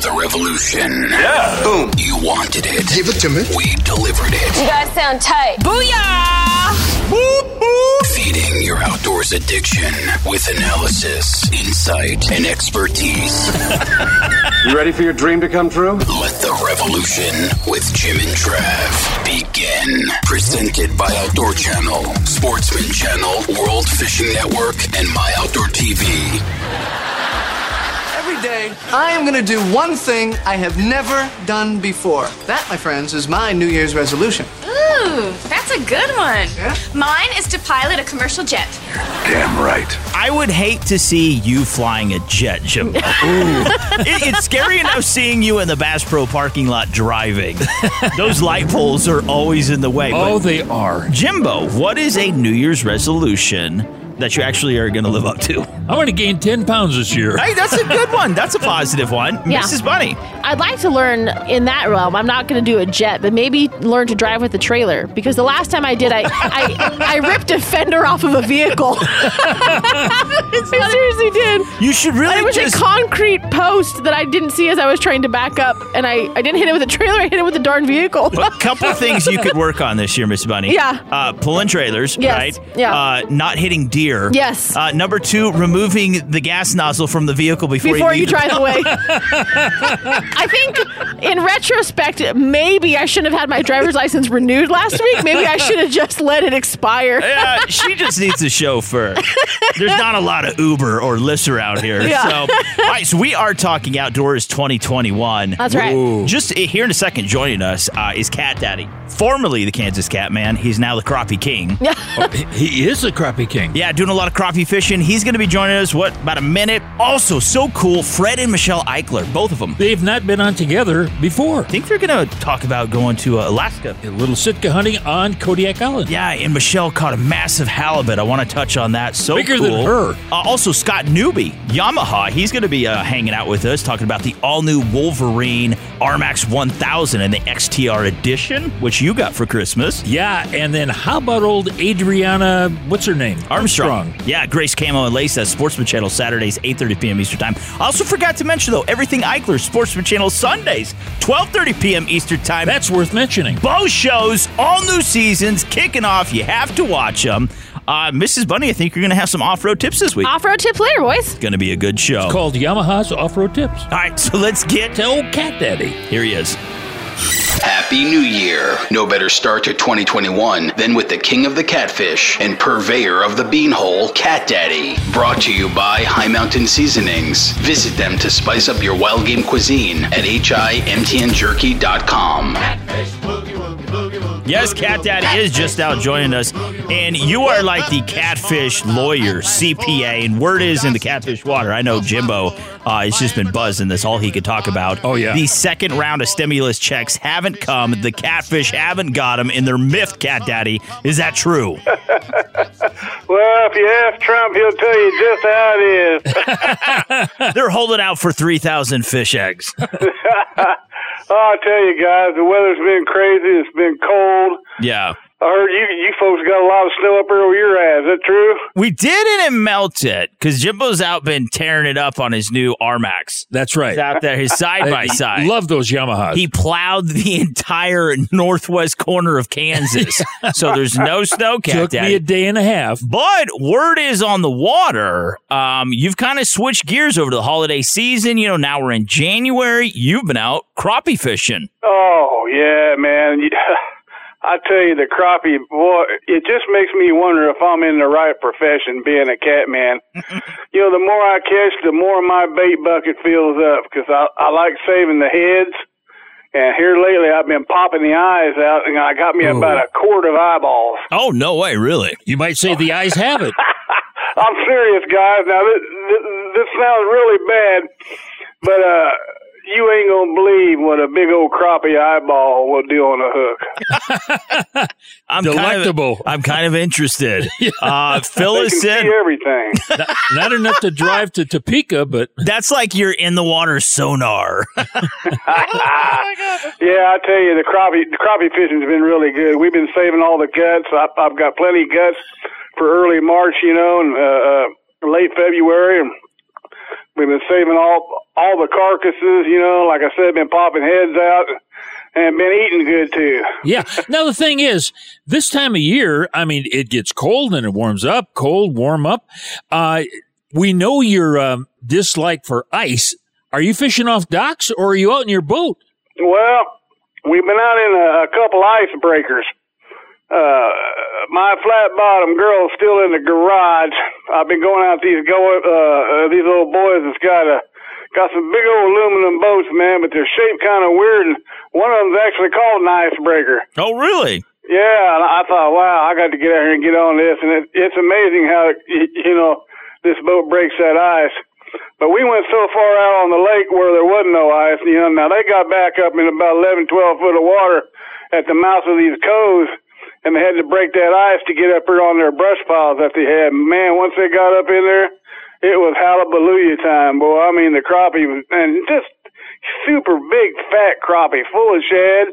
Welcome the revolution. Yeah. Boom. You wanted it. Give it to me. We delivered it. You guys sound tight. Booyah! Feeding your outdoors addiction with analysis, insight, and expertise. You ready for your dream to come true? Let the revolution with Jim and Trav begin. Presented by Outdoor Channel, Sportsman Channel, World Fishing Network, and My Outdoor TV. Every day, I am going to do one thing I have never done before. That, my friends, is my New Year's resolution. Ooh, that's a good one. Yeah? Mine is to pilot a commercial jet. Damn right. I would hate to see you flying a jet, Jimbo. It- it's scary enough seeing you in the Bass Pro parking lot driving. Those light poles are always in the way. Oh, But they are. Jimbo, what is a New Year's resolution that you actually are going to live up to? I want to gain 10 pounds this year. Hey, that's a good one. That's a positive one. Yeah. Mrs. Bunny. I'd like to learn in that realm. I'm not going to do a jet, but maybe learn to drive with a trailer because the last time I did, I I, I ripped a fender off of a vehicle. I seriously did. You should really it was just a concrete post that I didn't see as I was trying to back up, and I, I didn't hit it with a trailer. I hit it with a darn vehicle. A couple things you could work on this year, Miss Bunny. Yeah. Uh, pulling trailers, Yes. right? Yeah. Uh, not hitting deer. Yes. Uh, number two, removing the gas nozzle from the vehicle before, before you, you drive away. I think, in retrospect, maybe I shouldn't have had my driver's license renewed last week. Maybe I should have just let it expire. Yeah, she just needs a chauffeur. There's not a lot of Uber or Lyfts around here. Yeah. So, all right, so we are talking outdoors 2021. That's right. Just here in a second, joining us uh, is Cat Daddy, formerly the Kansas Cat Man. He's now the Crappie King. Yeah. He is the crappie king. Yeah, doing a lot of crappie fishing. He's going to be joining us, what, about a minute? Also, so cool, Fred and Michelle Eichler, both of them. They've not been on together before. I think they're going to talk about going to uh, Alaska. A little Sitka hunting on Kodiak Island. Yeah, and Michelle caught a massive halibut. I want to touch on that. So Bigger cool. than her. Uh, also, Scott Newby, Yamaha. He's going to be uh, hanging out with us, talking about the all-new Wolverine RMAX 1000 and the XTR edition, which you got for Christmas. Yeah, and then how about old Adriana, what's her name? Armstrong. Yeah, Grace Camo and Lace, at Sportsman Channel Saturdays, 8.30 p.m. Eastern Time. I also forgot to mention, though, Everything Eichler, Sportsman Channel Sundays, 12.30 p.m. Eastern Time. That's worth mentioning. both shows, all new seasons, kicking off. You have to watch them. Uh, Mrs. Bunny, I think you're going to have some off-road tips this week. Off road tips later, boys. It's Going to be a good show. It's Called Yamaha's Off-Road Tips. All right, so let's get To old Cat Daddy. Here he is. Happy New Year. No better start to 2021 than with the king of the catfish and purveyor of the beanhole, Cat Daddy. Brought to you by High Mountain Seasonings. Visit them to spice up your wild game cuisine at himtnjerky.com. Yes, Cat Daddy is just out joining us, and you are like the catfish lawyer, CPA, and word is in the catfish water. I know Jimbo uh, has just been buzzing. That's all he could talk about. Oh, yeah. The second round of stimulus checks haven't come. The catfish haven't got them, and they're myth, Cat Daddy. Is that true? Well, if you ask Trump, he'll tell you just how it is. they're holding out for 3,000 fish eggs. Oh, I'll tell you guys, the weather's been crazy. It's been cold. yeah. I heard you you folks got a lot of snow up there where you're at. Is that true? We did and it melted because Jimbo's out been tearing it up on his new RMAX. That's right. He's out there, his side by side. Love those Yamahas. He plowed the entire northwest corner of Kansas, so there's no snow cat Took me a day and a half. But word is on the water. Um, you've kind of switched gears over to the holiday season. You know, now we're in January. You've been out crappie fishing. Oh yeah, man. You, I tell you, the crappie, boy, it just makes me wonder if I'm in the right profession, being a cat man. you know, the more I catch, the more my bait bucket fills up because I I like saving the heads. And here lately, I've been popping the eyes out, and I got me about a quart of eyeballs. Oh no way, really? You might say the eyes have it. I'm serious, guys. Now this, this, this sounds really bad, but uh, you ain't gonna believe what a big old crappie eyeball will do on a hook. I'm Delectable. Kind of, I'm kind of interested. Uh, Phyllis They can said see everything. not, not enough to drive to Topeka, but that's like you're in the water sonar. Yeah, I tell you, the crappie the crappie fishing's been really good. We've been saving all the guts. I, I've got plenty of guts for early March, you know, and uh, uh, late February, and we've been saving all all the carcasses. You know, like I said, been popping heads out and been eating good too. yeah. Now the thing is, this time of year, I mean, it gets cold and it warms up, cold, warm up. Uh, we know your um, dislike for ice. Are you fishing off docks or are you out in your boat? Well, we've been out in a, a couple icebreakers. Uh, my flat bottom girl's still in the garage. I've been going out these go uh, uh these old boys that's got a got some big old aluminum boats, man, but they're shaped kind of weird, and one of them's actually called an icebreaker. oh, really? Yeah, and I thought, wow, I got to get out here and get on this, and it, it's amazing how you know this boat breaks that ice. But we went so far out on the lake where there wasn't no ice, you know. Now they got back up in about 11, 12 foot of water at the mouth of these coves, and they had to break that ice to get up here on their brush piles that they had. Man, once they got up in there, it was hallelujah time, boy. I mean, the crappie was, and just super big, fat crappie, full of shad.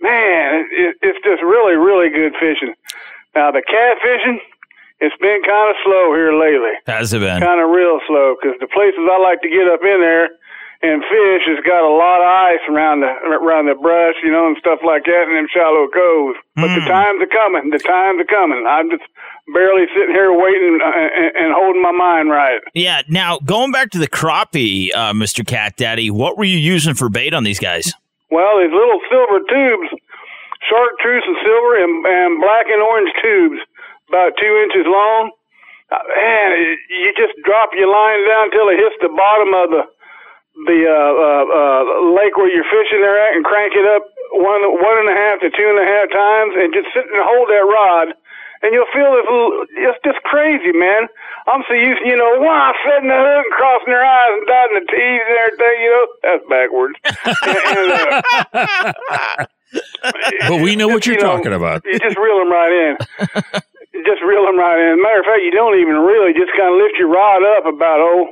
Man, it, it's just really, really good fishing. Now the catfishing, it's been kind of slow here lately Has it been? kind of real slow because the places I like to get up in there and fish has got a lot of ice around the around the brush, you know, and stuff like that in them shallow coves. But the times are coming. The times are coming. I'm just barely sitting here waiting uh, and, and holding my mind right. Yeah. Now going back to the crappie, uh, Mr. Cat Daddy, what were you using for bait on these guys? Well, these little silver tubes, chartreuse and silver and, and black and orange tubes, about two inches long. Uh, Man, you just drop your line down till it hits the bottom of the the uh, uh, uh, lake where you're fishing there at, and crank it up one one and a half to two and a half times, and just sit and hold that rod. And you'll feel this little, it's just crazy, man. I'm so used, you know, wow, setting the hook and crossing their eyes and dotting the T's and everything, you know, that's backwards. and, and, uh, But we know what you're you know, talking about. You just reel them right in. You just reel them right in. Matter of fact, you don't even really just kind of lift your rod up about oh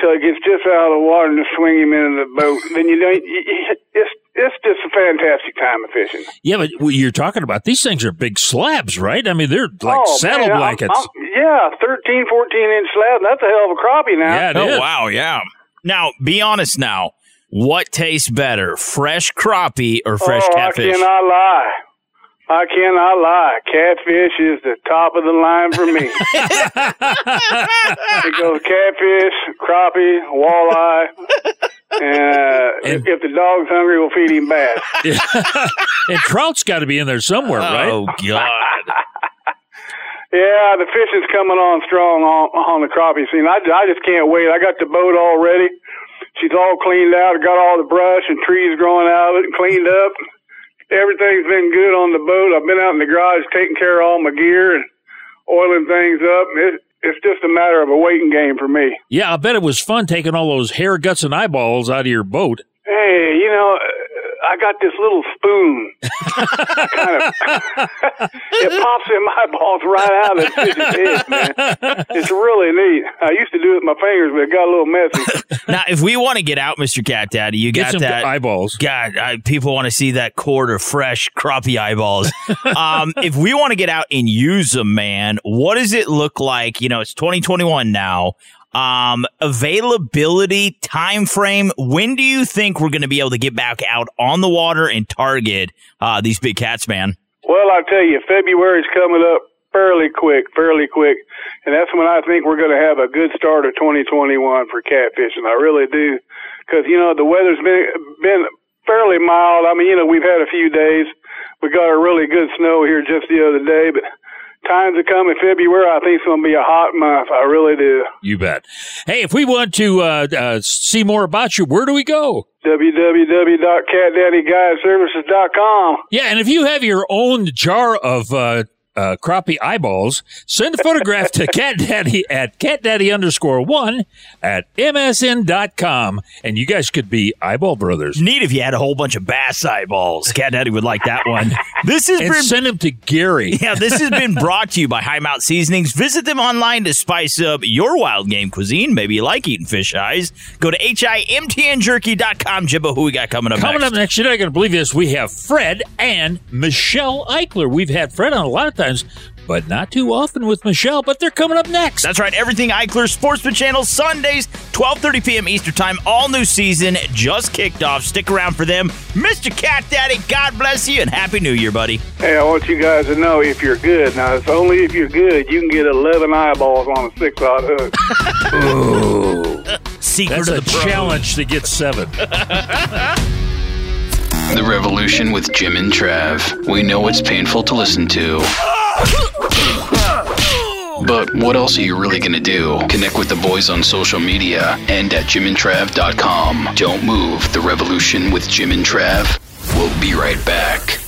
till it gets just out of the water and just swing him into the boat. Then you don't. You, you- it's it's just a fantastic time of fishing. Yeah, but what you're talking about, these things are big slabs, right? I mean, they're like oh, saddle man, I'm- blankets. I'm- yeah, 13, 14 inch slab. That's a hell of a crappie now. yeah, it Oh is. wow, yeah. Now, be honest. Now, what tastes better, fresh crappie or fresh oh, catfish? I cannot lie. I cannot lie. Catfish is the top of the line for me. it goes catfish, crappie, walleye, and, uh, And- if the dog's hungry, we'll feed him bass. and trout's got to be in there somewhere, right? Oh God! Yeah, the fishing's coming on strong on, on the crappie scene. I, I just can't wait. I got the boat all ready. She's all cleaned out. Got all the brush and trees growing out of it and cleaned up. Everything's been good on the boat. I've been out in the garage taking care of all my gear and oiling things up. It, it's just a matter of a waiting game for me. Yeah, I bet it was fun taking all those hair, guts, and eyeballs out of your boat. Hey, you know, I got this little spoon. kind of, it pops in my balls right out of the head, man. It's really neat. I used to do it with my fingers, but it got a little messy. now, if we want to get out, Mister Cat Daddy, you Get got some that. eyeballs. God, I, people want to see that cord of fresh crappie eyeballs. um, if we want to get out and use them, man, what does it look like? You know, it's 2021 now. Um, availability, time frame. When do you think we're going to be able to get back out on the water and target uh, these big cats, man? Well, I tell you, February's coming up fairly quick, fairly quick, and that's when I think we're going to have a good start of 2021 for catfishing. I really do, because you know the weather's been been fairly mild. I mean, you know, we've had a few days. We got a really good snow here just the other day, but times are coming. February, I think it's going to be a hot month. I really do. You bet. Hey, if we want to uh, uh, see more about you, where do we go? www.catdaddyguideservices.com. Yeah, and if you have your own jar of uh, uh, crappie eyeballs, send a photograph to Cat Daddy at catdaddy underscore one at msn.com. And you guys could be eyeball brothers. Neat if you had a whole bunch of bass eyeballs. Cat Daddy would like that one. This has And been send them to Gary. Yeah, this has been brought to you by High Mount Seasonings. Visit them online to spice up your wild game cuisine. Maybe you like eating fish eyes. Go to himtnjerky.com. Jimbo, who we got coming up Coming next? up next, you're not going to believe this. We have Fred and Michelle Eichler. We've had Fred on a lot of times, but not too often with Michelle. But they're coming up next. That's right. Everything Eichler Sportsman Channel Sundays, 12:30 p.m. Eastern Time. All new season just kicked off. Stick around for them. Mr. Cat Daddy, God bless you and Happy New Year, buddy. Hey, I want you guys to know if you're good. Now, it's only if you're good you can get 11 eyeballs on a six aught hook. Secret That's of a pros. challenge to get seven. The Revolution with Jim and Trav. We know it's painful to listen to. But what else are you really going to do? Connect with the boys on social media and at jimandtrav.com. Don't move. The Revolution with Jim and Trav. We'll be right back.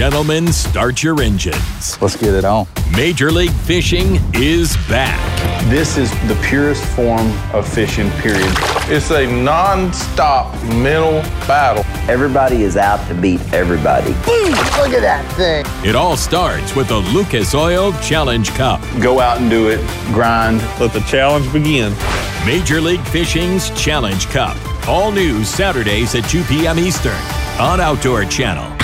Gentlemen, start your engines. Let's get it on. Major League Fishing is back. This is the purest form of fishing, period. It's a non-stop mental battle. Everybody is out to beat everybody. Boom! Look at that thing. It all starts with the Lucas Oil Challenge Cup. Go out and do it, grind. Let the challenge begin. Major League Fishing's Challenge Cup. All news Saturdays at 2 p.m. Eastern on Outdoor Channel.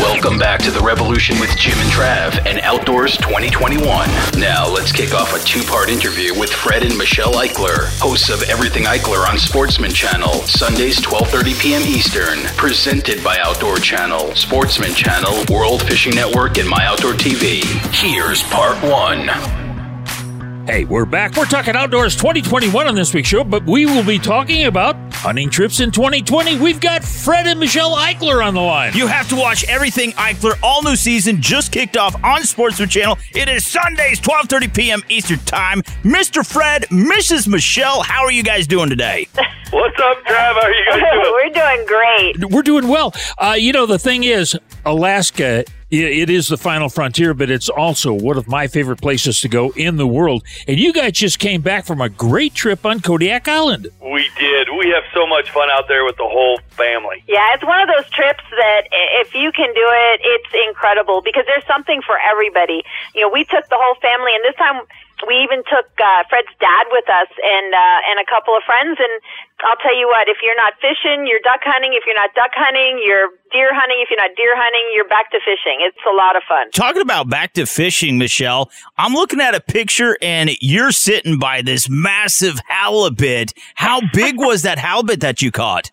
Welcome back to the Revolution with Jim and Trav and Outdoors 2021. Now let's kick off a two-part interview with Fred and Michelle Eichler, hosts of Everything Eichler on Sportsman Channel, Sundays 12:30 p.m. Eastern, presented by Outdoor Channel, Sportsman Channel, World Fishing Network, and My Outdoor TV. Here's part one. Hey, we're back. We're talking outdoors 2021 on this week's show, but we will be talking about hunting trips in 2020. We've got Fred and Michelle Eichler on the line. You have to watch everything Eichler. All new season just kicked off on Sportsman Channel. It is Sundays, 12:30 p.m. Eastern Time. Mr. Fred, Mrs. Michelle, how are you guys doing today? What's up, Trav? How are you guys doing? We're doing great. We're doing well. Uh, you know, the thing is, Alaska, i- it is the final frontier, but it's also one of my favorite places to go in the world. And you guys just came back from a great trip on Kodiak Island. We did. We have so much fun out there with the whole family. Yeah, it's one of those trips that if you can do it, it's incredible because there's something for everybody. You know, we took the whole family, and this time we even took uh, Fred's dad with us and uh, and a couple of friends. And I'll tell you what, if you're not fishing, you're duck hunting. If you're not duck hunting, you're deer hunting. If you're not deer hunting, you're back to fishing. It's a lot of fun. Talking about back to fishing, Michelle, I'm looking at a picture and you're sitting by this massive halibut. How big was that halibut that you caught?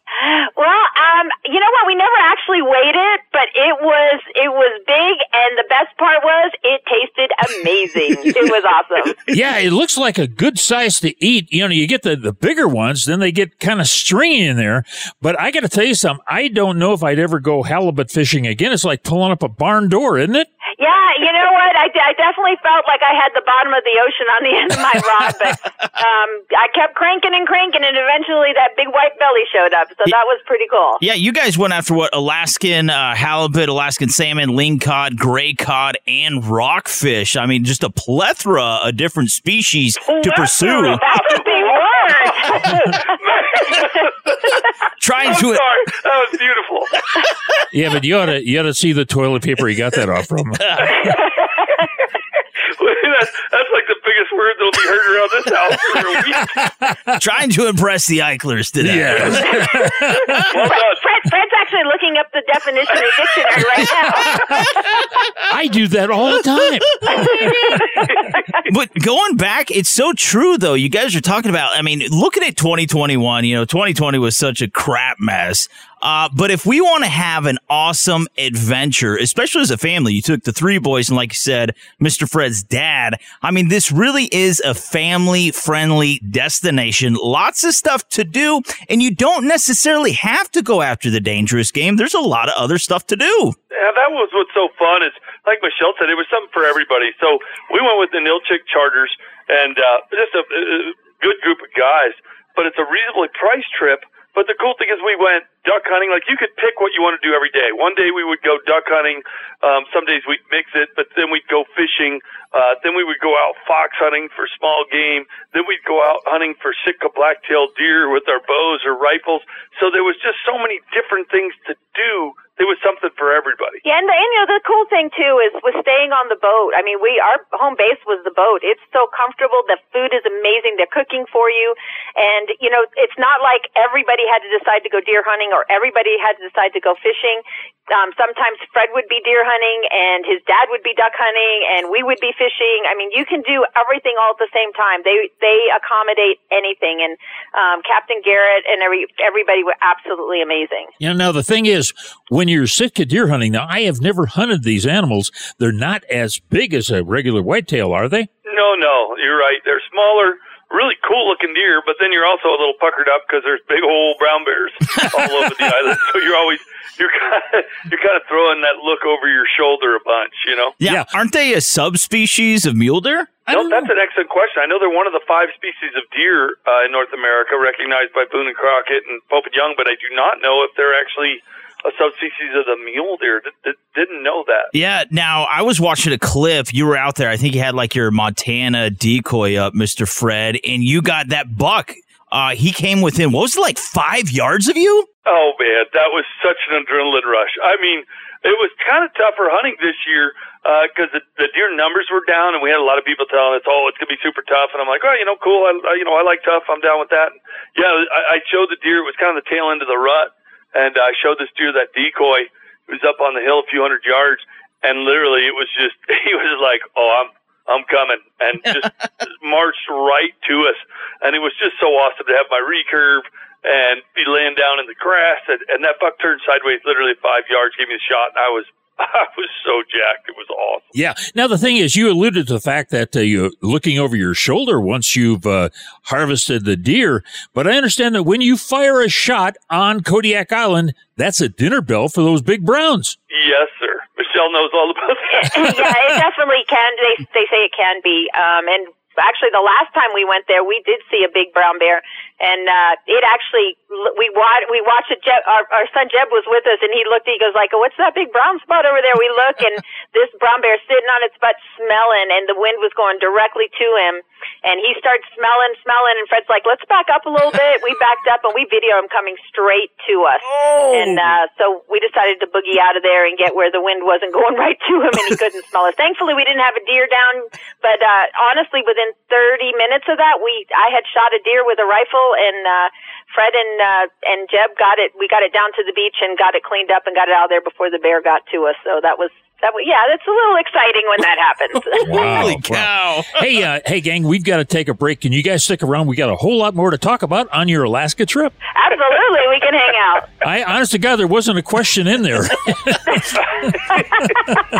Well, um, you know what? We never actually weighed it, but it was it was big, and the best part was it tasted amazing. it was awesome. yeah, it looks like a good size to eat. You know, you get the, the bigger ones, then they get kind of stringy in there. But I got to tell you something. I don't know if I'd ever go halibut fishing again. It's like pulling up a barn door, isn't it? Yeah, you know what? I, I definitely felt like I had the bottom of the ocean on the end of my rod, but um, I kept cranking and cranking, and eventually that big white belly showed up. So that was pretty cool. Yeah, you guys went after what Alaskan uh, halibut, Alaskan salmon, lingcod, gray cod, and rockfish. I mean, just a plethora of different species to pursue. That's a big word. Trying I'm to sorry. That was beautiful. Yeah, but you ought to you ought to see the toilet paper he got that off from. that's, that's like the biggest word that'll be heard around this house for a week. trying to impress the Eichlers today. Well Fred. Fred, Fred's actually looking up the definition in the dictionary right now. I do that all the time. but going back, it's so true though. You guys are talking about, I mean, looking at 2021, you know, 2020 was such a crap mess. Uh, but if we want to have an awesome adventure, especially as a family, you took the three boys and like you said, Mr. Fred's dad. I mean, this really is a family friendly destination. Lots of stuff to do. And you don't necessarily have to go after the dangerous game. There's a lot of other stuff to do. Yeah, that was what's so fun is like Michelle said, it was something for everybody. So we went with the Ninilchik Charters, and uh, just a, a good group of guys. But it's a reasonably priced trip. But the cool thing is, we went duck hunting. Like you could pick what you want to do every day. One day we would go duck hunting. Um, some days we'd mix it, but then we'd go fishing. Uh, then we would go out fox hunting for small game. Then we'd go out hunting for Sitka black-tailed deer with our bows or rifles. So there was just so many different things to do there was something for everybody. Yeah, and, the, and you know the cool thing too is was staying on the boat. I mean, we our home base was the boat. It's so comfortable. The food is amazing. They're cooking for you, and you know it's not like everybody had to decide to go deer hunting or everybody had to decide to go fishing. Um, sometimes Fred would be deer hunting and his dad would be duck hunting and we would be fishing. I mean, you can do everything all at the same time. They they accommodate anything, and um, Captain Garrett and every everybody were absolutely amazing. You know, now the thing is, when you're Sitka deer hunting, now I have never hunted these animals. They're not as big as a regular whitetail, are they? No, no, you're right. They're smaller really cool looking deer, but then you're also a little puckered up because there's big old brown bears all over the island. So you're always you're kind of you're kind of throwing that look over your shoulder a bunch, you know. Yeah, aren't they a subspecies of mule deer? No, that's an excellent question. I know they're one of the five species of deer uh, in North America, recognized by Boone and Crockett and Pope and Young, but I do not know if they're actually a subspecies of the mule deer. D- didn't know that. Yeah. Now I was watching a clip. You were out there. I think you had like your Montana decoy up, Mister Fred, and you got that buck. Uh, he came within what was it like five yards of you? Oh man, that was such an adrenaline rush. I mean, it was kind of tougher hunting this year because uh, the, the deer numbers were down, and we had a lot of people telling us, "Oh, it's gonna be super tough." And I'm like, "Oh, you know, cool. I, you know, I like tough. I'm down with that." And yeah, I, I showed the deer. It was kind of the tail end of the rut, and I showed this deer that decoy. He was up on the hill a few hundred yards, and literally, it was just he was like, "Oh, I'm I'm coming," and just marched right to us. And it was just so awesome to have my recurve and be laying down in the grass, and, and that buck turned sideways, literally five yards, gave me a shot, and I was I was so jacked. It was awesome. Yeah. Now the thing is, you alluded to the fact that uh, you're looking over your shoulder once you've uh, harvested the deer, but I understand that when you fire a shot on Kodiak Island, that's a dinner bell for those big browns. Yes, sir. Michelle knows all about that. yeah, it definitely can. They they say it can be. Um, and actually, the last time we went there, we did see a big brown bear, and uh, it actually we watched we watched it. Jeb, our, our son Jeb was with us, and he looked. He goes like, "What's that big brown spot over there?" We look, and this brown bear sitting on its butt, smelling, and the wind was going directly to him. And he starts smelling, smelling, and Fred's like, "Let's back up a little bit." We backed up, and we video him coming straight to us. Oh. And uh, so we decided to boogie out of there and get where the wind wasn't going right to him, and he couldn't smell us. Thankfully, we didn't have a deer down, but uh, honestly, within 30 minutes of that, we I had shot a deer with a rifle and uh, Fred and uh, and Jeb got it. We got it down to the beach and got it cleaned up and got it out of there before the bear got to us. So that was that. Was, yeah, that's a little exciting when that happens. Wow. Holy cow! hey, uh, hey, gang, we've got to take a break. Can you guys stick around? We got a whole lot more to talk about on your Alaska trip. Absolutely, we can hang out. I, honest to God, there wasn't a question in there. All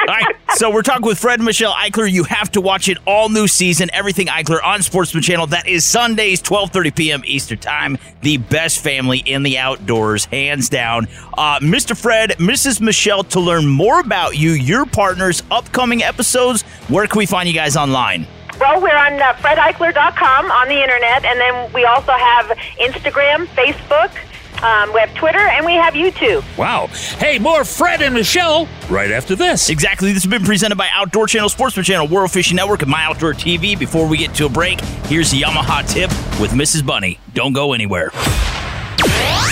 right, so we're talking with Fred and Michelle Eichler. You have to watch it all new season, everything Eichler on Sportsman Channel. That is Sundays, twelve thirty p.m. Eastern Time. The best family in the outdoors, hands down. Uh, Mr. Fred, Mrs. Michelle, to learn more about you, your partners, upcoming episodes. Where can we find you guys online? Well, we're on uh, fredeichler.com on the internet, and then we also have Instagram, Facebook, um, we have Twitter, and we have YouTube. Wow. Hey, more Fred and Michelle right after this. Exactly. This has been presented by Outdoor Channel, Sportsman Channel, World Fishing Network, and My Outdoor TV. Before we get to a break, here's the Yamaha tip with Mrs. Bunny. Don't go anywhere.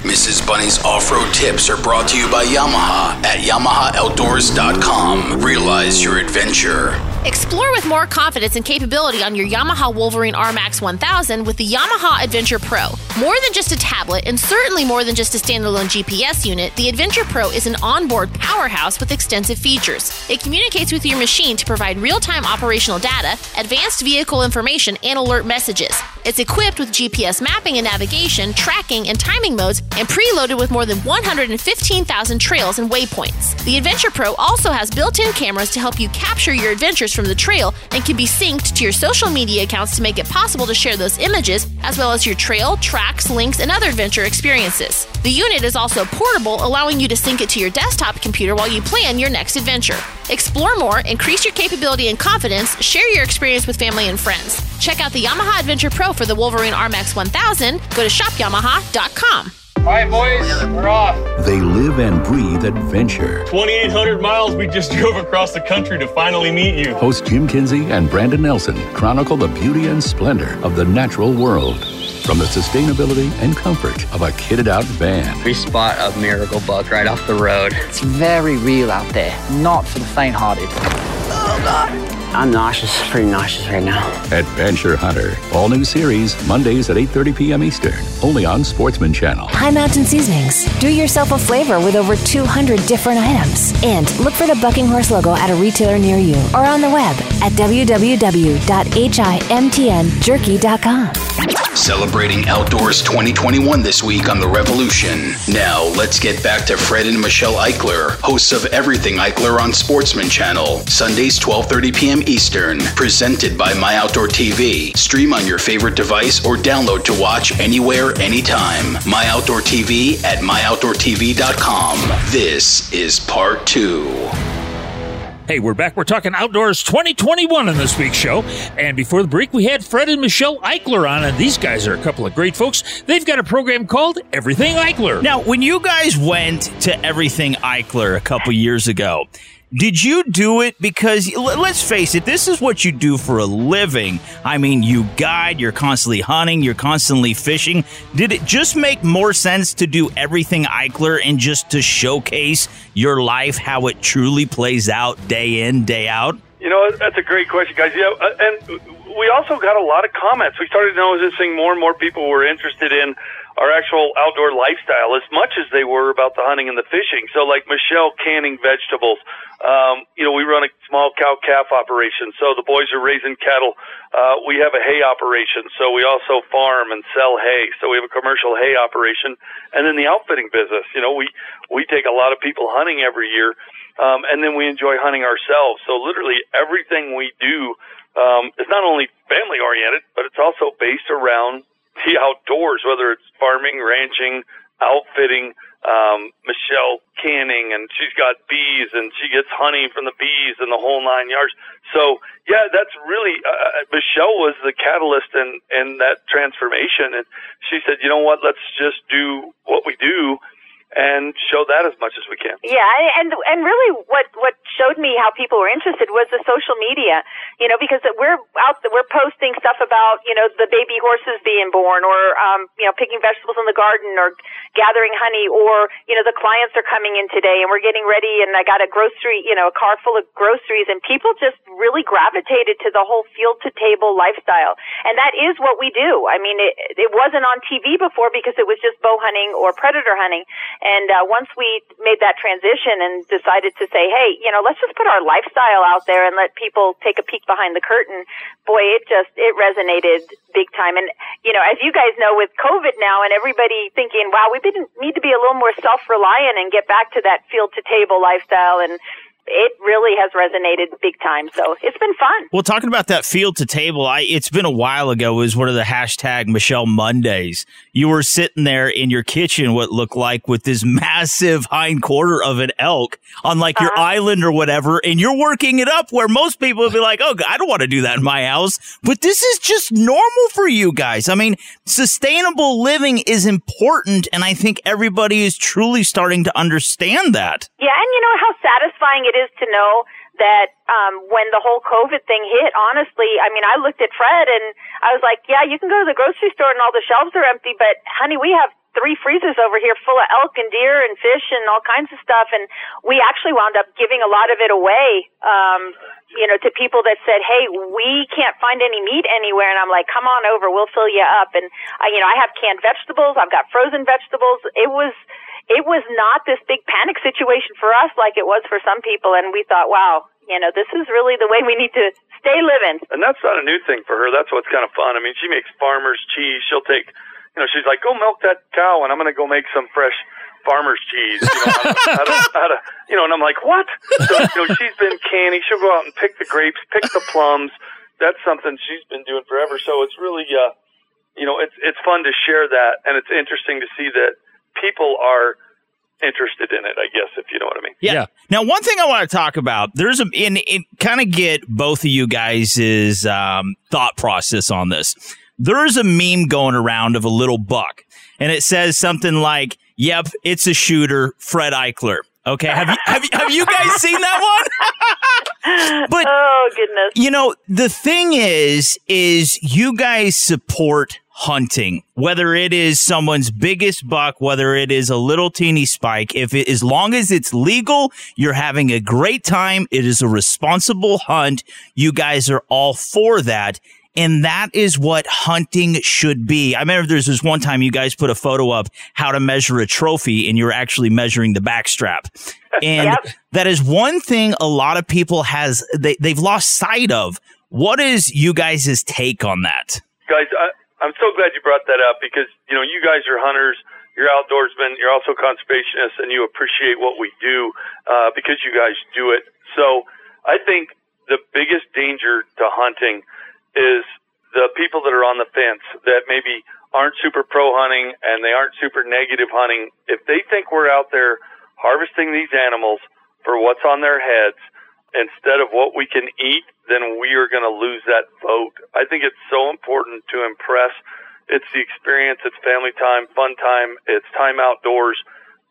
Mrs. Bunny's off-road tips are brought to you by Yamaha at YamahaOutdoors.com. Realize your adventure. Explore with more confidence and capability on your Yamaha Wolverine RMAX 1000 with the Yamaha Adventure Pro. More than just a tablet, and certainly more than just a standalone GPS unit, the Adventure Pro is an onboard powerhouse with extensive features. It communicates with your machine to provide real time operational data, advanced vehicle information, and alert messages. It's equipped with GPS mapping and navigation, tracking, and timing modes, and preloaded with more than 115,000 trails and waypoints. The Adventure Pro also has built in cameras to help you capture your adventures from the trail and can be synced to your social media accounts to make it possible to share those images, as well as your trail, tracks, links, and other adventure experiences. The unit is also portable, allowing you to sync it to your desktop computer while you plan your next adventure. Explore more, increase your capability and confidence, share your experience with family and friends. Check out the Yamaha Adventure Pro for the Wolverine RMAX 1000. Go to shopyamaha.com. All right, boys, we're off. They live and breathe adventure. 2,800 miles we just drove across the country to finally meet you. Host Jim Kinsey and Brandon Nelson chronicle the beauty and splendor of the natural world. From the sustainability and comfort of a kitted out van. We spot a miracle buck right off the road. It's very real out there, not for the faint hearted. Oh, God. I'm nauseous, pretty nauseous right now. Adventure Hunter. All new series, Mondays at 8.30 p.m. Eastern. Only on Sportsman Channel. High Mountain Seasonings. Do yourself a flavor with over 200 different items. And look for the Bucking Horse logo at a retailer near you or on the web at www.himtnjerky.com. Celebrating Outdoors 2021 this week on The Revolution. Now, let's get back to Fred and Michelle Eichler, hosts of Everything Eichler on Sportsman Channel, Sundays 12:30 p.m. Eastern, presented by My Outdoor TV. Stream on your favorite device or download to watch anywhere, anytime. My Outdoor TV at myoutdoortv.com. This is part 2. Hey, we're back. We're talking outdoors 2021 in this week's show. And before the break, we had Fred and Michelle Eichler on, and these guys are a couple of great folks. They've got a program called Everything Eichler. Now, when you guys went to Everything Eichler a couple years ago, did you do it because let's face it, this is what you do for a living. I mean, you guide, you're constantly hunting, you're constantly fishing. Did it just make more sense to do everything Eichler and just to showcase your life, how it truly plays out day in, day out? You know, that's a great question, guys. Yeah, uh, and we also got a lot of comments. We started noticing more and more people were interested in our actual outdoor lifestyle as much as they were about the hunting and the fishing. So, like Michelle canning vegetables, um, you know, we run a small cow calf operation. So the boys are raising cattle. Uh, we have a hay operation. So we also farm and sell hay. So we have a commercial hay operation. And then the outfitting business, you know, we, we take a lot of people hunting every year. Um, and then we enjoy hunting ourselves. So literally everything we do, um, is not only family oriented, but it's also based around the outdoors, whether it's farming, ranching, outfitting, um, Michelle canning, and she's got bees, and she gets honey from the bees and the whole nine yards. So yeah, that's really uh, uh Michelle was the catalyst in in that transformation, and she said, you know what, let's just do what we do and show that as much as we can. Yeah, and and really, what what showed me how people were interested was the social media. You know, because we're out, we're posting stuff about you know the baby horses being born, or um, you know picking vegetables in the garden, or gathering honey, or you know the clients are coming in today, and we're getting ready, and I got a grocery, you know, a car full of groceries, and people just really gravitated to the whole field to table lifestyle, and that is what we do. I mean, it it wasn't on TV before because it was just bow hunting or predator hunting and uh, once we made that transition and decided to say, hey, you know, let's just put our lifestyle out there and let people take a peek behind the curtain, boy, it just, it resonated big time. And, you know, as you guys know with COVID now and everybody thinking, wow, we need to be a little more self-reliant and get back to that field to table lifestyle and, it really has resonated big time. So it's been fun. Well, talking about that field to table, I it's been a while ago. It was one of the hashtag Michelle Mondays. You were sitting there in your kitchen, what looked like with this massive hind quarter of an elk on like your uh-huh. island or whatever, and you're working it up where most people would be like, "Oh, I don't want to do that in my house," but this is just normal for you guys. I mean, sustainable living is important, and I think everybody is truly starting to understand that. Yeah, and you know how satisfying it is to know that um, when the whole COVID thing hit, honestly, I mean, I looked at Fred and I was like, yeah, you can go to the grocery store and all the shelves are empty, but honey, we have three freezers over here full of elk and deer and fish and all kinds of stuff. And we actually wound up giving a lot of it away, um, you know, to people that said, Hey, we can't find any meat anywhere. And I'm like, come on over. We'll fill you up. And, uh, you know, I have canned vegetables. I've got frozen vegetables. It was, it was not this big panic situation for us like it was for some people. And we thought, wow, you know, this is really the way we need to stay living. And that's not a new thing for her. That's what's kind of fun. I mean, she makes farmer's cheese. She'll take, you know, she's like, go milk that cow and I'm going to go make some fresh farmer's cheese. You know, out of, out of, you know, and I'm like, what? So, you know, she's been canning. She'll go out and pick the grapes, pick the plums. That's something she's been doing forever. So it's really, uh, you know, it's, it's fun to share that. And it's interesting to see that people are interested in it. I guess if you know what I mean. Yeah. Now, one thing I want to talk about, there's a, and it kind of get both of you guys' um, thought process on this. There is a meme going around of a little buck, and it says something like, "Yep, it's a shooter, Fred Eichler." Okay, have you have you, have you guys seen that one? but oh goodness, you know the thing is, is you guys support hunting, whether it is someone's biggest buck, whether it is a little teeny spike. If it, as long as it's legal, you're having a great time. It is a responsible hunt. You guys are all for that. And that is what hunting should be. I remember there's this one time you guys put a photo up how to measure a trophy and you were actually measuring the backstrap. And Yep. that is one thing a lot of people has, they, they've lost sight of. What is you guys' take on that? guys, I, I'm so glad you brought that up because you know you guys are hunters, you're outdoorsmen, you're also conservationists, and you appreciate what we do uh, because you guys do it. So I think the biggest danger to hunting is the people that are on the fence that maybe aren't super pro hunting and they aren't super negative hunting. If they think we're out there harvesting these animals for what's on their heads instead of what we can eat, then we are going to lose that vote. I think it's so important to impress. It's the experience, it's family time, fun time, it's time outdoors,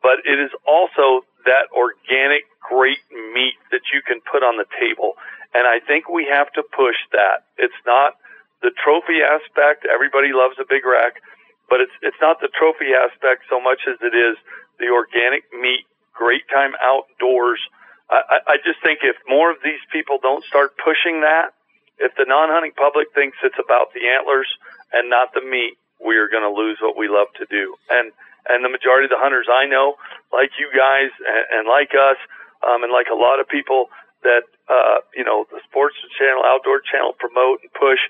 but it is also that organic, great meat that you can put on the table. And I think we have to push that. It's not the trophy aspect. Everybody loves a big rack, but it's it's not the trophy aspect so much as it is the organic meat, great time outdoors. I, I just think if more of these people don't start pushing that, if the non-hunting public thinks it's about the antlers and not the meat, we are going to lose what we love to do. And and the majority of the hunters I know, like you guys and, and like us, um, and like a lot of people that uh, you know the sports channel, outdoor channel promote and push,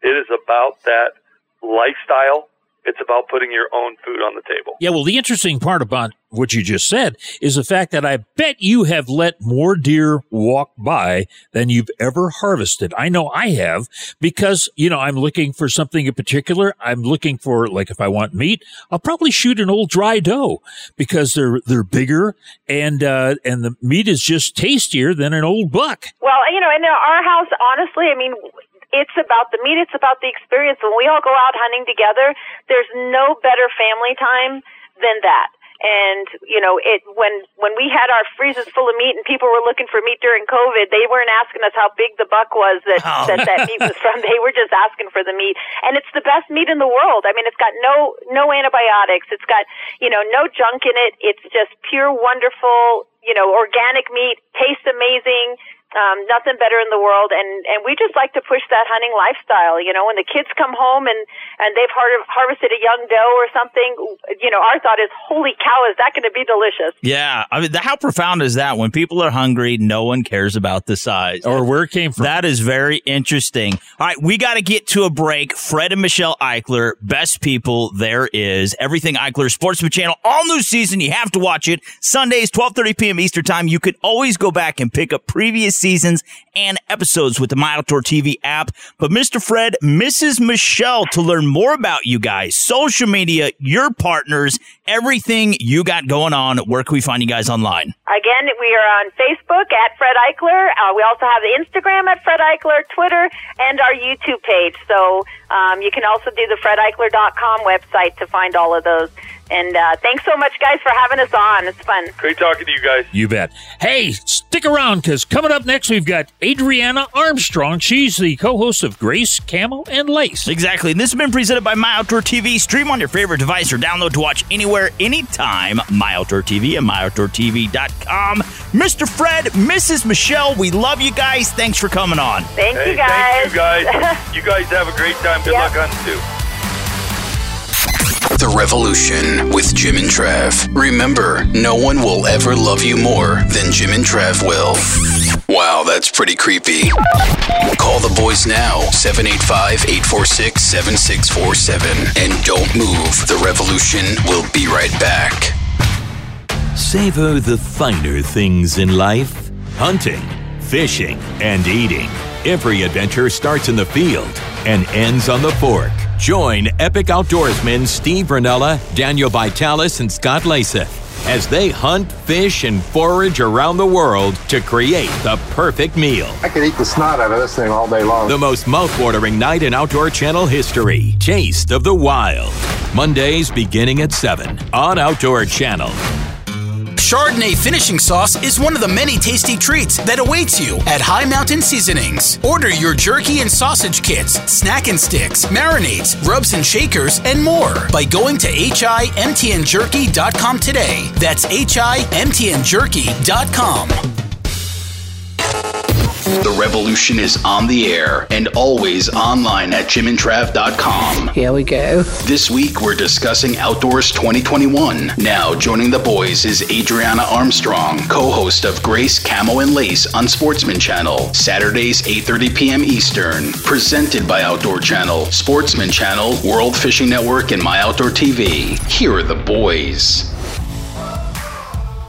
it is about that lifestyle. It's about putting your own food on the table. Yeah, well, the interesting part about what you just said is the fact that I bet you have let more deer walk by than you've ever harvested. I know I have because, you know, I'm looking for something in particular. I'm looking for, like, if I want meat, I'll probably shoot an old dry doe because they're, they're bigger and, uh, and the meat is just tastier than an old buck. Well, you know, in our house, honestly, I mean, it's about the meat. It's about the experience. When we all go out hunting together, there's no better family time than that. And you know, it when when we had our freezers full of meat and people were looking for meat during COVID, they weren't asking us how big the buck was that Oh. that that meat was from. They were just asking for the meat, and it's the best meat in the world. I mean, it's got no no antibiotics. It's got you know no junk in it. It's just pure, wonderful, you know, organic meat. Tastes amazing um, nothing better in the world, and and we just like to push that hunting lifestyle. You know, when the kids come home and and they've har- harvested a young doe or something, you know, our thought is, holy cow, is that going to be delicious? Yeah, I mean, how profound is that? When people are hungry, no one cares about the size or where it came from. That is very interesting. All right, we got to get to a break. Fred and Michelle Eichler, best people there is. Everything Eichler Sportsman Channel, all new season. You have to watch it. Sundays, twelve thirty p.m. Eastern Time. You can always go back and pick up previous seasons and episodes with the My Outdoor TV app. But Mr. Fred, Mrs. Michelle, to learn more about you guys, social media, your partners, everything you got going on, where can we find you guys online? Again, we are on Facebook at Fred Eichler. Uh, we also have the Instagram at Fred Eichler, Twitter, and our YouTube page. So um, you can also do the FredEichler.com website to find all of those. And uh, thanks so much, guys, for having us on. It's fun. Great talking to you guys. You bet. Hey, stick around because coming up next, we've got Adriana Armstrong. She's the co host of Grace, Camo, and Lace. Exactly. And this has been presented by My Outdoor TV. Stream on your favorite device or download to watch anywhere, anytime. My Outdoor TV and MyOutdoorTV.com. Um, Mr. Fred, Mrs. Michelle, we love you guys. Thanks for coming on. Thank Hey, you, guys. Thank you guys. you guys have a great time. Good luck on too. The Revolution with Jim and Trav. Remember, no one will ever love you more than Jim and Trav will. Wow, that's pretty creepy. Call the boys now, 785 846 7647. And don't move. The Revolution will be right back. Savor the finer things in life hunting, fishing, and eating. Every adventure starts in the field and ends on the fork. Join epic outdoorsmen Steve Rinella, Daniel Vitalis, and Scott Leysath as they hunt, fish, and forage around the world to create the perfect meal. I could eat the snot out of this thing all day long. The most mouthwatering night in Outdoor Channel history. Taste of the Wild. Mondays beginning at 7 on Outdoor Channel. Chardonnay finishing sauce is one of the many tasty treats that awaits you at High Mountain Seasonings. Order your jerky and sausage kits, snack and sticks, marinades, rubs and shakers, and more by going to himtnjerky.com today. That's himtnjerky.com. The revolution is on the air and always online at jimandtrav.com. Here we go. This week we're discussing Outdoors 2021. Now joining the boys is Adriana Armstrong, co-host of Grace Camo and Lace on Sportsman Channel, Saturdays 8:30 p.m. Eastern. Presented by Outdoor Channel, Sportsman Channel, World Fishing Network, and My Outdoor TV. Here are the boys.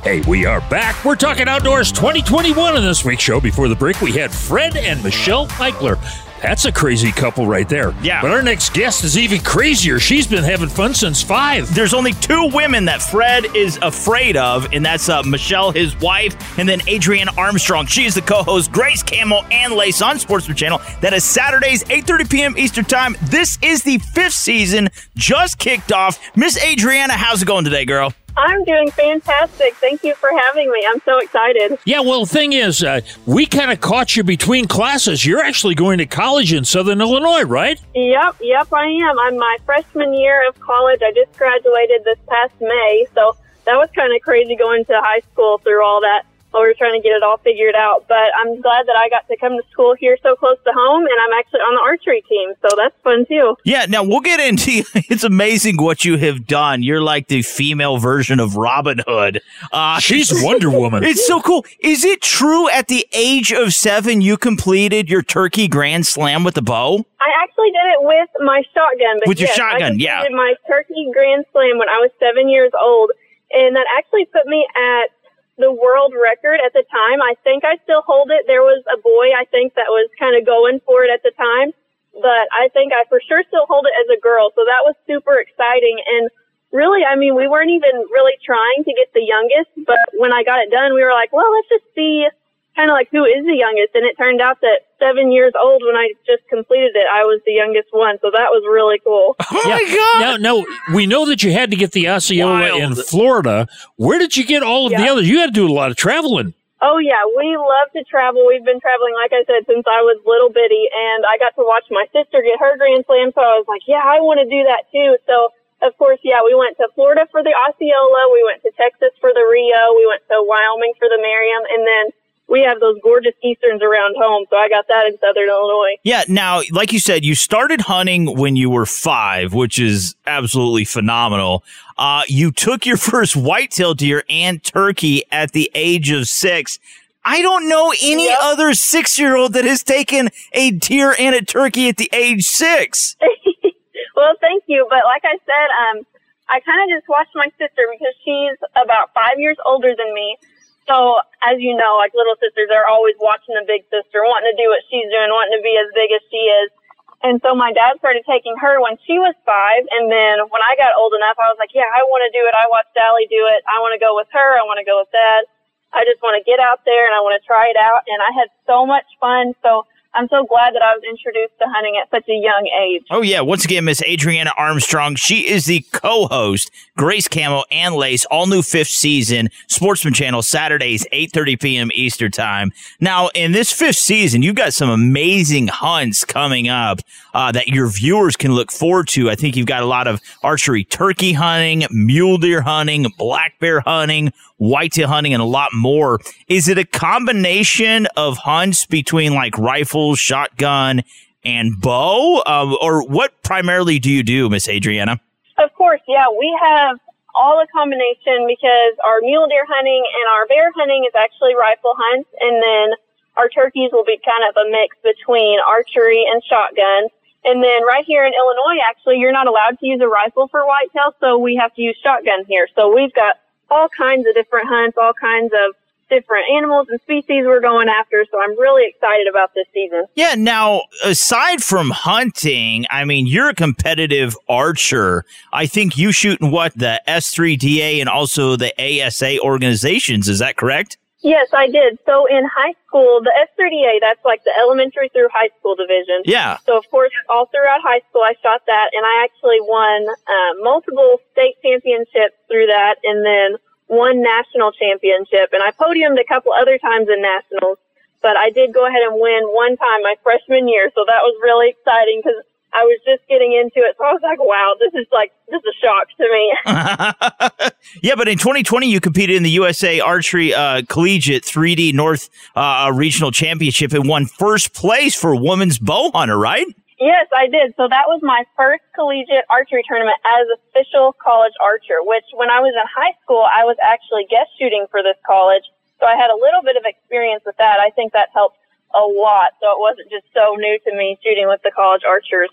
Hey, we are back. We're talking outdoors 2021 in this week's show. Before the break, we had Fred and Michelle Eichler. That's a crazy couple right there. Yeah. But our next guest is even crazier. She's been having fun since five. There's only two women that Fred is afraid of, and that's uh, Michelle, his wife, and then Adrienne Armstrong. She is the co-host, Grace Camo and Lace on Sportsman Channel. That is Saturdays, 8.30 p.m. Eastern Time. This is the fifth season, just kicked off. Miss Adriana, how's it going today, girl? I'm doing fantastic. Thank you for having me. I'm so excited. Yeah, well, the thing is, uh, we kind of caught you between classes. You're actually going to college in Southern Illinois, right? Yep, yep, I am. I'm my freshman year of college. I just graduated this past May, so that was kind of crazy going to high school through all that while we were trying to get it all figured out. But I'm glad that I got to come to school here so close to home, and I'm actually on the archery team, so that's fun too. Yeah, now we'll get into It's amazing what you have done. You're like the female version of Robin Hood. Uh, She's Wonder Woman. It's so cool. Is it true at the age of seven you completed your turkey grand slam with the bow? I actually did it with my shotgun. But With your yes, shotgun, I yeah. completed my turkey grand slam when I was seven years old, and that actually put me at the world record at the time. I think I still hold it. There was a boy I think that was kind of going for it at the time, but I think I for sure still hold it as a girl. So that was super exciting and really, I mean, we weren't even really trying to get the youngest, but when I got it done, we were like, well, let's just see kind of like who is the youngest. And it turned out that seven years old when I just completed it, I was the youngest one. So that was really cool. Oh my God. Now, no, we know that you had to get the Osceola in Florida. Where did you get all of the others? You had to do a lot of traveling. Oh yeah, we love to travel. We've been traveling, like I said, since I was little bitty, and I got to watch my sister get her Grand Slam. So I was like, yeah, I want to do that too. So of course, yeah, we went to Florida for the Osceola, we went to Texas for the Rio, we went to Wyoming for the Merriam, and then we have those gorgeous Easterns around home. So I got that in Southern Illinois. Yeah, now, like you said, you started hunting when you were five, which is absolutely phenomenal. Uh, you took your first whitetail deer and turkey at the age of six. I don't know any other six year old that has taken a deer and a turkey at the age six. well, thank you. But like I said, um, I kind of just watched my sister because she's about five years older than me. So, as you know, like little sisters are always watching the big sister, wanting to do what she's doing, wanting to be as big as she is. And so my dad started taking her when she was five. And then when I got old enough, I was like, yeah, I want to do it. I watched Allie do it. I want to go with her. I want to go with dad. I just want to get out there and I want to try it out. And I had so much fun. So I'm so glad that I was introduced to hunting at such a young age. Oh yeah, once again, Miss Adriana Armstrong. She is the co-host, Grace Camo and Lace, all new fifth season, Sportsman Channel, Saturdays, 8.30 p.m. Eastern Time. Now, in this fifth season, you've got some amazing hunts coming up uh, that your viewers can look forward to. I think you've got a lot of archery turkey hunting, mule deer hunting, black bear hunting, whitetail hunting, and a lot more. Is it a combination of hunts between like rifles, shotgun, and bow? Um, or what primarily do you do, Miss Adriana? Of course, yeah, we have all a combination because our mule deer hunting and our bear hunting is actually rifle hunts, and then our turkeys will be kind of a mix between archery and shotgun. And then right here in Illinois, actually, you're not allowed to use a rifle for whitetail, so we have to use shotgun here. So we've got all kinds of different hunts, all kinds of different animals and species we're going after. So I'm really excited about this season. Yeah. Now, aside from hunting, I mean, you're a competitive archer. I think you shoot in what the S3DA and also the ASA organizations. Is that correct? Yes, I did. So in high school, the S3DA, that's like the elementary through high school division. Yeah. So of course, all throughout high school, I shot that, and I actually won uh, multiple state championships through that, and then one national championship. And I podiumed a couple other times in nationals, but I did go ahead and win one time my freshman year, so that was really exciting because I was just getting into it. So I was like, wow, this is like, this is a shock to me. yeah, but in 2020, you competed in the USA Archery uh, Collegiate 3D North uh, Regional Championship and won first place for Women's Bow Hunter, right? Yes, I did. So that was my first collegiate archery tournament as official college archer, which when I was in high school, I was actually guest shooting for this college. So I had a little bit of experience with that. I think that helped a lot. So it wasn't just so new to me shooting with the college archers.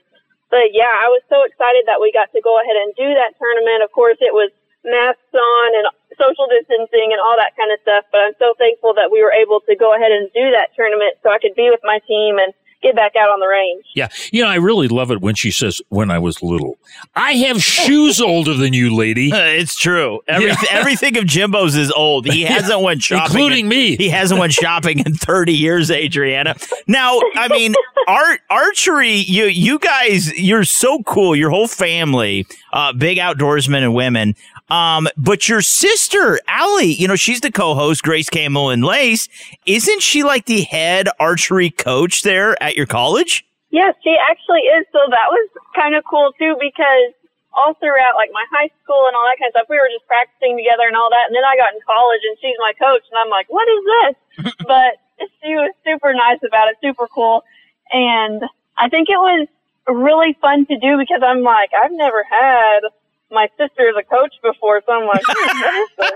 But yeah, I was so excited that we got to go ahead and do that tournament. Of course, it was masks on and social distancing and all that kind of stuff. But I'm so thankful that we were able to go ahead and do that tournament so I could be with my team and get back out on the range. Yeah. You know, I really love it when she says, when I was little. I have shoes older than you, lady. it's true. Everything, yeah. everything of Jimbo's is old. He hasn't went shopping. Including in, me. He hasn't went shopping in 30 years, Adriana. Now, I mean, art, archery, you, you guys, you're so cool. Your whole family, uh, big outdoorsmen and women. Um, but your sister, Allie, you know, she's the co-host, Grace Camo and Lace. Isn't she like the head archery coach there at your college? Yes, she actually is. So that was kind of cool too because all throughout like my high school and all that kind of stuff, we were just practicing together and all that. And then I got in college and she's my coach and I'm like, what is this? but she was super nice about it, super cool. And I think it was really fun to do because I'm like, I've never had my sister is a coach before, so I'm like, hmm, is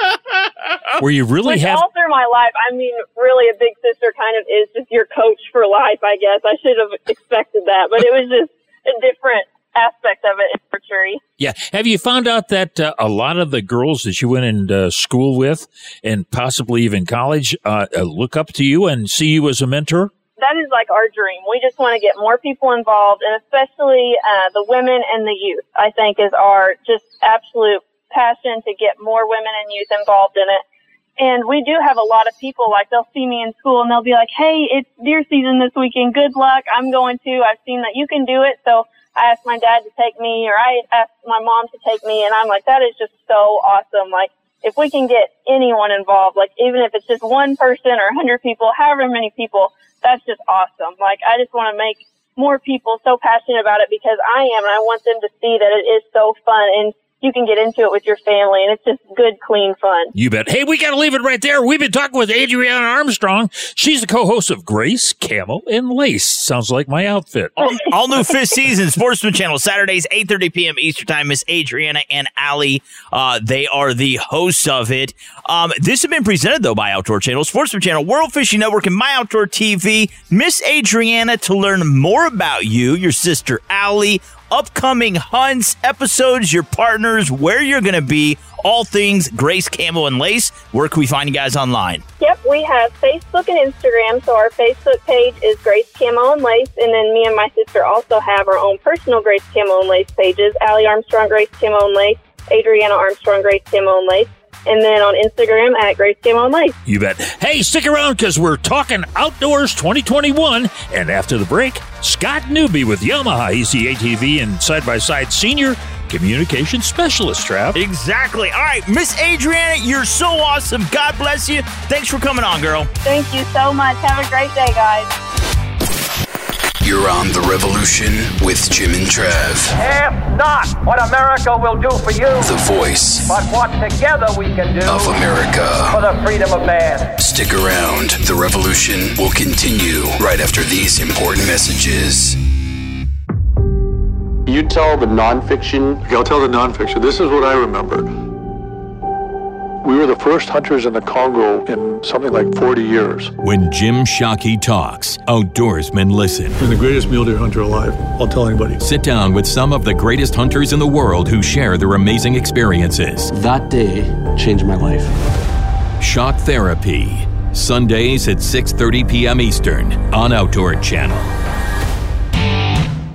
you really Which have all through my life, I mean, really, a big sister kind of is just your coach for life. I guess I should have expected that, but it was just a different aspect of it in archery. Yeah. Have you found out that uh, a lot of the girls that you went in uh, school with, and possibly even college, uh, uh look up to you and see you as a mentor? That is like our dream. We just want to get more people involved, and especially uh, the women and the youth. I think is our just absolute passion to get more women and youth involved in it. And we do have a lot of people like they'll see me in school and they'll be like, "Hey, it's deer season this weekend. Good luck. I'm going to. I've seen that you can do it." So I asked my dad to take me, or I asked my mom to take me, and I'm like, "That is just so awesome!" Like if we can get anyone involved, like even if it's just one person or a hundred people, however many people, that's just awesome. Like I just want to make more people so passionate about it because I am and I want them to see that it is so fun and you can get into it with your family and it's just good, clean fun. You bet. Hey, we got to leave it right there. We've been talking with Adriana Armstrong. She's the co-host of Grace, Camel, and Lace. Sounds like my outfit. all, all new fifth season Sportsman Channel, Saturdays, 8.30 p.m. Eastern Time. Miss Adriana and Allie, uh, they are the hosts of it. Um, this has been presented, though, by Outdoor Channel, Sportsman Channel, World Fishing Network, and My Outdoor TV. Miss Adriana, to learn more about you, your sister Allie, upcoming hunts, episodes, your partners, where you're going to be, all things Grace Camo and Lace. Where can we find you guys online? Yep, we have Facebook and Instagram. So our Facebook page is Grace Camo and Lace, and then me and my sister also have our own personal Grace Camo and Lace pages: Allie Armstrong Grace Camo and Lace, Adriana Armstrong Grace Camo and Lace and then on Instagram at Grace Camo and Lace. You bet. Hey, stick around because we're talking Outdoors 2021. And after the break, Scott Newby with Yamaha's ATV and Side by Side Senior Communication Specialist, Trav. Exactly. All right, Miss Adriana, you're so awesome. God bless you. Thanks for coming on, girl. Thank you so much. Have a great day, guys. You're on The Revolution with Jim and Trav. If not, what America will do for you. The voice. But what together we can do. Of America. For the freedom of man. Stick around. The Revolution will continue right after these important messages. You tell the nonfiction. Okay, I'll tell the nonfiction. This is what I remember. We were the first hunters in the Congo in something like 40 years. When Jim Shockey talks, outdoorsmen listen. I'm the greatest mule deer hunter alive. I'll tell anybody. Sit down with some of the greatest hunters in the world who share their amazing experiences. That day changed my life. Shock Therapy. Sundays at 6:30 p.m. Eastern on Outdoor Channel.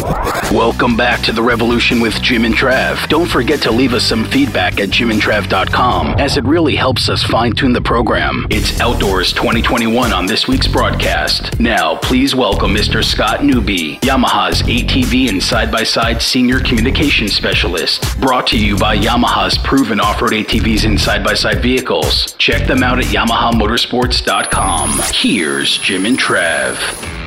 Welcome back to The Revolution with Jim and Trav. Don't forget to leave us some feedback at jimandtrav.com as it really helps us fine tune the program. It's Outdoors 2021 on this week's broadcast. Now, please welcome Mr. Scott Newby, Yamaha's ATV and side by side senior communication specialist. Brought to you by Yamaha's proven off road ATVs and side by side vehicles. Check them out at YamahaMotorsports.com. Here's Jim and Trav.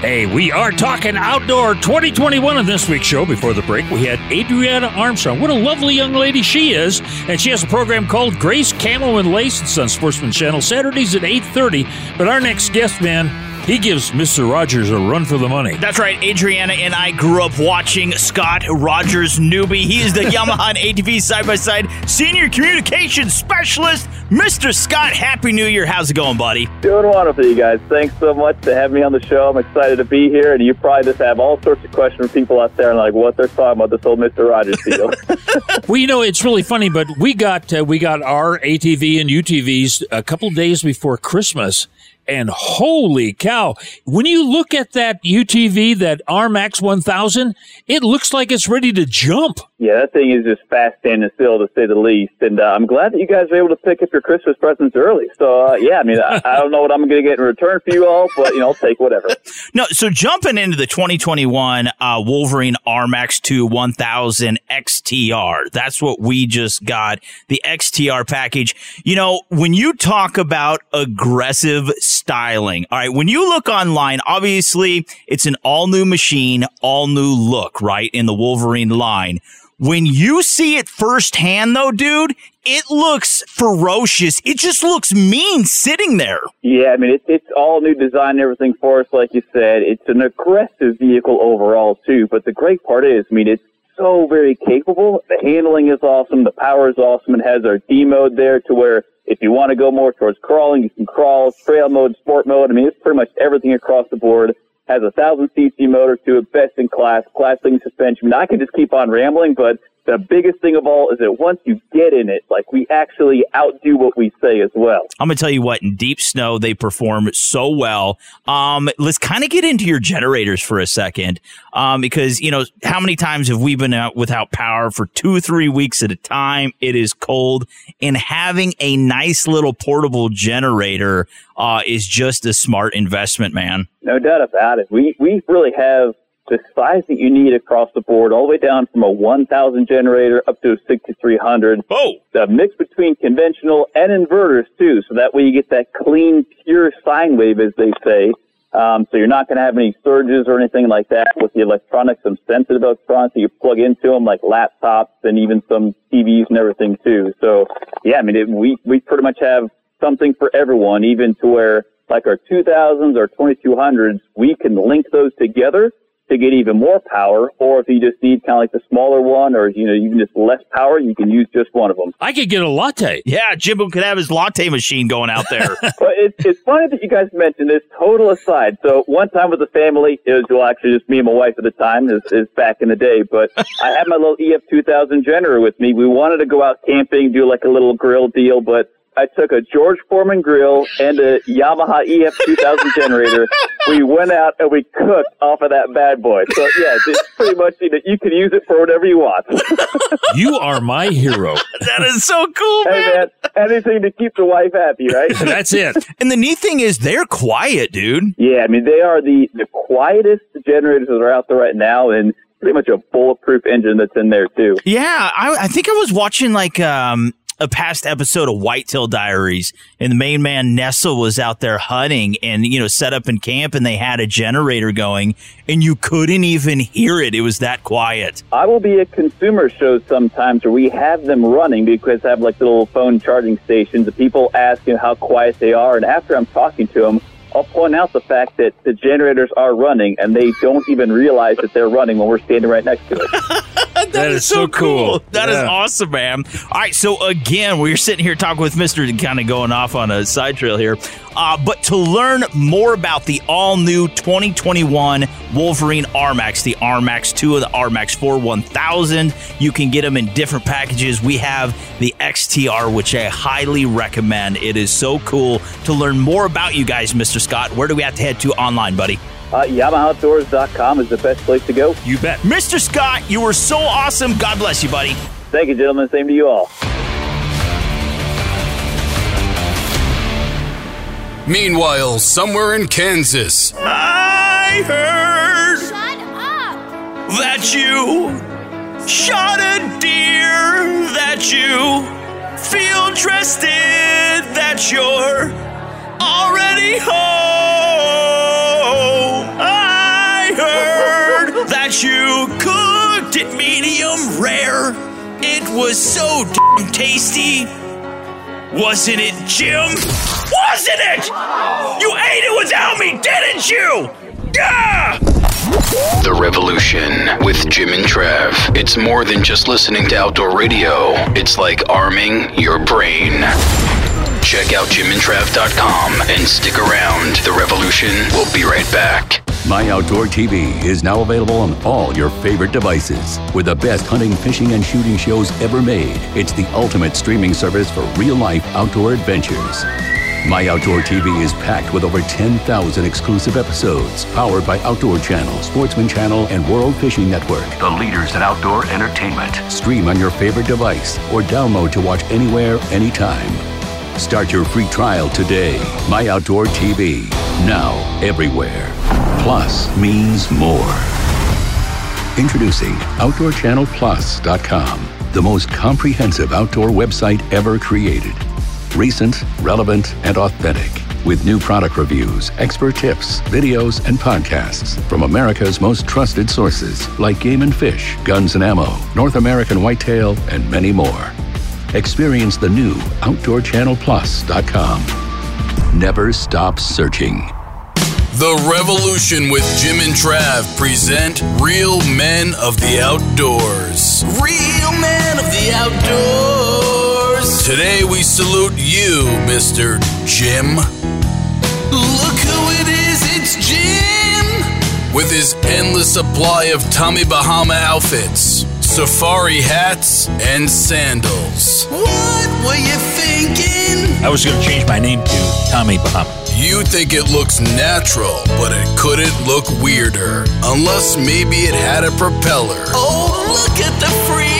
Hey, we are talking outdoor 2021 on this week's show. Before the break, we had Adriana Armstrong. What a lovely young lady she is. And she has a program called Grace Camo and Lace. It's on Sportsman Channel, Saturdays at 8.30. But our next guest, man, he gives Mr. Rogers a run for the money. That's right. Adriana and I grew up watching Scott Rogers Newby. He is the Yamaha and ATV side by side senior communications specialist. Mr. Scott, Happy New Year. How's it going, buddy? Doing wonderful, you guys. Thanks so much to have me on the show. I'm excited to be here, and you probably just have all sorts of questions from people out there and like what they're talking about this old Mr. Rogers deal. well, you know, it's really funny, but we got uh, we got our ATV and UTVs a couple days before Christmas. And holy cow, when you look at that UTV, that RMAX 1000, it looks like it's ready to jump. Yeah, that thing is just fast standing still, to say the least. And uh, I'm glad that you guys were able to pick up your Christmas presents early. So, uh, yeah, I mean, I, I, don't know what I'm going to get in return for you all, but, you know, I'll take whatever. No, so jumping into the 2021 uh, Wolverine RMAX 2 1000 XTR, that's what we just got, the XTR package. You know, when you talk about aggressive styling, all right, when you look online, obviously it's an all new machine, all new look, right, in the Wolverine line. When you see it firsthand, though, dude, it looks ferocious. It just looks mean sitting there. Yeah, I mean, it, it's all new design everything for us, like you said. It's an aggressive vehicle overall, too. But the great part is, I mean, it's so very capable. The handling is awesome. The power is awesome. It has our D mode there to where if you want to go more towards crawling, you can crawl, trail mode, sport mode. I mean, it's pretty much everything across the board has a thousand cc motor to a best in class, class leading suspension. I, I can just keep on rambling, but the biggest thing of all is that once you get in it, like we actually outdo what we say as well. I'm gonna tell you what, in deep snow they perform so well. Um, let's kind of get into your generators for a second, um, because you know how many times have we been out without power for two, three weeks at a time? It is cold, and having a nice little portable generator uh, is just a smart investment, man. No doubt about it. We we really have the size that you need across the board, all the way down from a 1,000 generator up to a 6,300. Oh! The mix between conventional and inverters too, so that way you get that clean, pure sine wave, as they say. Um, so you're not going to have any surges or anything like that with the electronics, some sensitive electronics that you plug into them, like laptops and even some TVs and everything too. So yeah, I mean, it, we we pretty much have something for everyone, even to where like our 2000s or 2200s, we can link those together to get even more power, or if you just need kind of like the smaller one, or you know, you can just less power, you can use just one of them. I could get a latte. Yeah, Jimbo could have his latte machine going out there. but it's, it's funny that you guys mentioned this. Total aside, so one time with the family, it was well actually just me and my wife at the time. Is is back in the day, but I had my little EF 2000 generator with me. We wanted to go out camping, do like a little grill deal, but I took a George Foreman grill and a Yamaha EF 2000 generator. We went out and we cooked off of that bad boy. So yeah, it's pretty much you, know, you can use it for whatever you want. you are my hero. that is so cool, hey, man. Anything to keep the wife happy, right? That's it. And the neat thing is they're quiet, dude. Yeah, I mean they are the the quietest generators that are out there right now, and pretty much a bulletproof engine that's in there too. Yeah, I, I think I was watching like um, a past episode of Whitetail Diaries, and the main man Nessa was out there hunting and you know set up in camp, and they had a generator going, and you couldn't even hear it. It was that quiet. I will be at consumer shows sometimes where we have them running because I have like little phone charging stations. And people ask you know, how quiet they are, and after I'm talking to them. I'll point out the fact that the generators are running and they don't even realize that they're running when we're standing right next to it. that is so cool. That is Yeah. awesome, man. All right, so again, we're sitting here talking with Mister, kind of going off on a side trail here. Uh, but to learn more about the all new 2021 Wolverine RMAX, the RMAX 2 and the RMAX 4 1000, you can get them in different packages. We have the XTR, which I highly recommend. It is so cool to learn more about you guys, Mr. Scott. Where do we have to head to online, buddy? Uh, YamahaOutdoors.com is the best place to go. You bet. Mr. Scott, you were so awesome. God bless you, buddy. Thank you, gentlemen. Same to you all. Meanwhile, somewhere in Kansas, I heard that you shot a deer, that you field dressed it, that you're already home. I heard that you cooked it medium rare. It was so damn tasty. Wasn't it, Jim? Wasn't it? You ate it without me, didn't you? Yeah! The Revolution with Jim and Trav. It's more than just listening to outdoor radio, it's like arming your brain. Check out jimandtrav.com and stick around. The Revolution will be right back. My Outdoor TV is now available on all your favorite devices. With the best hunting, fishing, and shooting shows ever made, it's the ultimate streaming service for real life outdoor adventures. My Outdoor TV is packed with over 10,000 exclusive episodes, powered by Outdoor Channel, Sportsman Channel, and World Fishing Network, the leaders in outdoor entertainment. Stream on your favorite device or download to watch anywhere, anytime. Start your free trial today. My Outdoor TV. Now, everywhere. Plus means more. Introducing OutdoorChannelPlus.com, the most comprehensive outdoor website ever created. Recent, relevant, and authentic. With new product reviews, expert tips, videos, and podcasts from America's most trusted sources like Game and Fish, Guns and Ammo, North American Whitetail, and many more. Experience the new OutdoorChannelPlus.com. Never stop searching. The Revolution with Jim and Trav present Real Men of the Outdoors. Real Men of the Outdoors. Today we salute you, Mr. Jim. Look who it is, it's Jim! With his endless supply of Tommy Bahama outfits, safari hats, and sandals. What were you thinking? I was going to change my name to Tommy Bahama. You think it looks natural, but it couldn't look weirder. Unless maybe it had a propeller. Oh, look at the freak!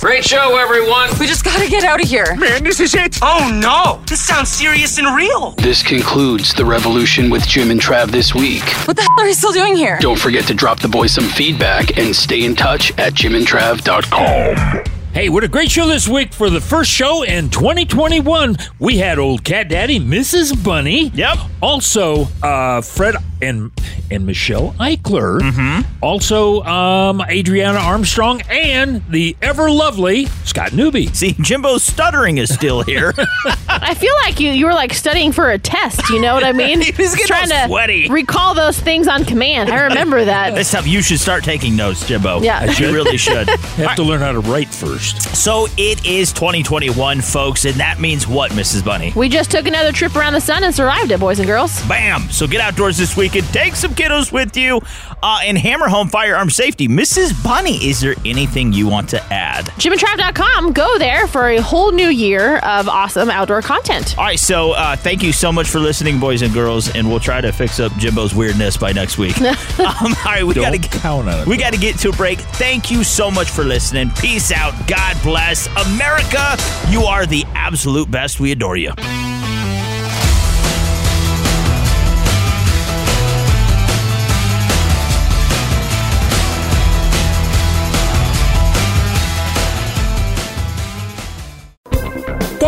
Great show, everyone. We just gotta get out of here. Man, this is it. Oh no, this sounds serious and real. This concludes The Revolution with Jim and Trav this week. What the hell are you still doing here? Don't forget to drop the boys some feedback and stay in touch at jimandtrav.com. Hey, what a great show this week for the first show in 2021. We had old cat daddy, Mrs. Bunny. Yep. Also, uh, Fred and and Michelle Eichler. Mm-hmm. Also, um, Adriana Armstrong and the ever lovely Scott Newby. See, Jimbo's stuttering is still here. I feel like you you were like studying for a test. You know what I mean? He was getting trying all to sweaty. recall those things on command. I remember that. This stuff you should start taking notes, Jimbo. Yeah. I you really should. You have to learn how to write first. So it is 2021, folks, and that means what, Mrs. Bunny? We just took another trip around the sun and survived it, boys and girls. Bam! So get outdoors this weekend. Take some kiddos with you, uh, and hammer home firearm safety. Mrs. Bunny, is there anything you want to add? JimandTrav.com. Go there for a whole new year of awesome outdoor content. All right, so uh, thank you so much for listening, boys and girls, and we'll try to fix up Jimbo's weirdness by next week. um, all right, we got to count on it. We got to get to a break. Thank you so much for listening. Peace out. God bless America. You are the absolute best. We adore you.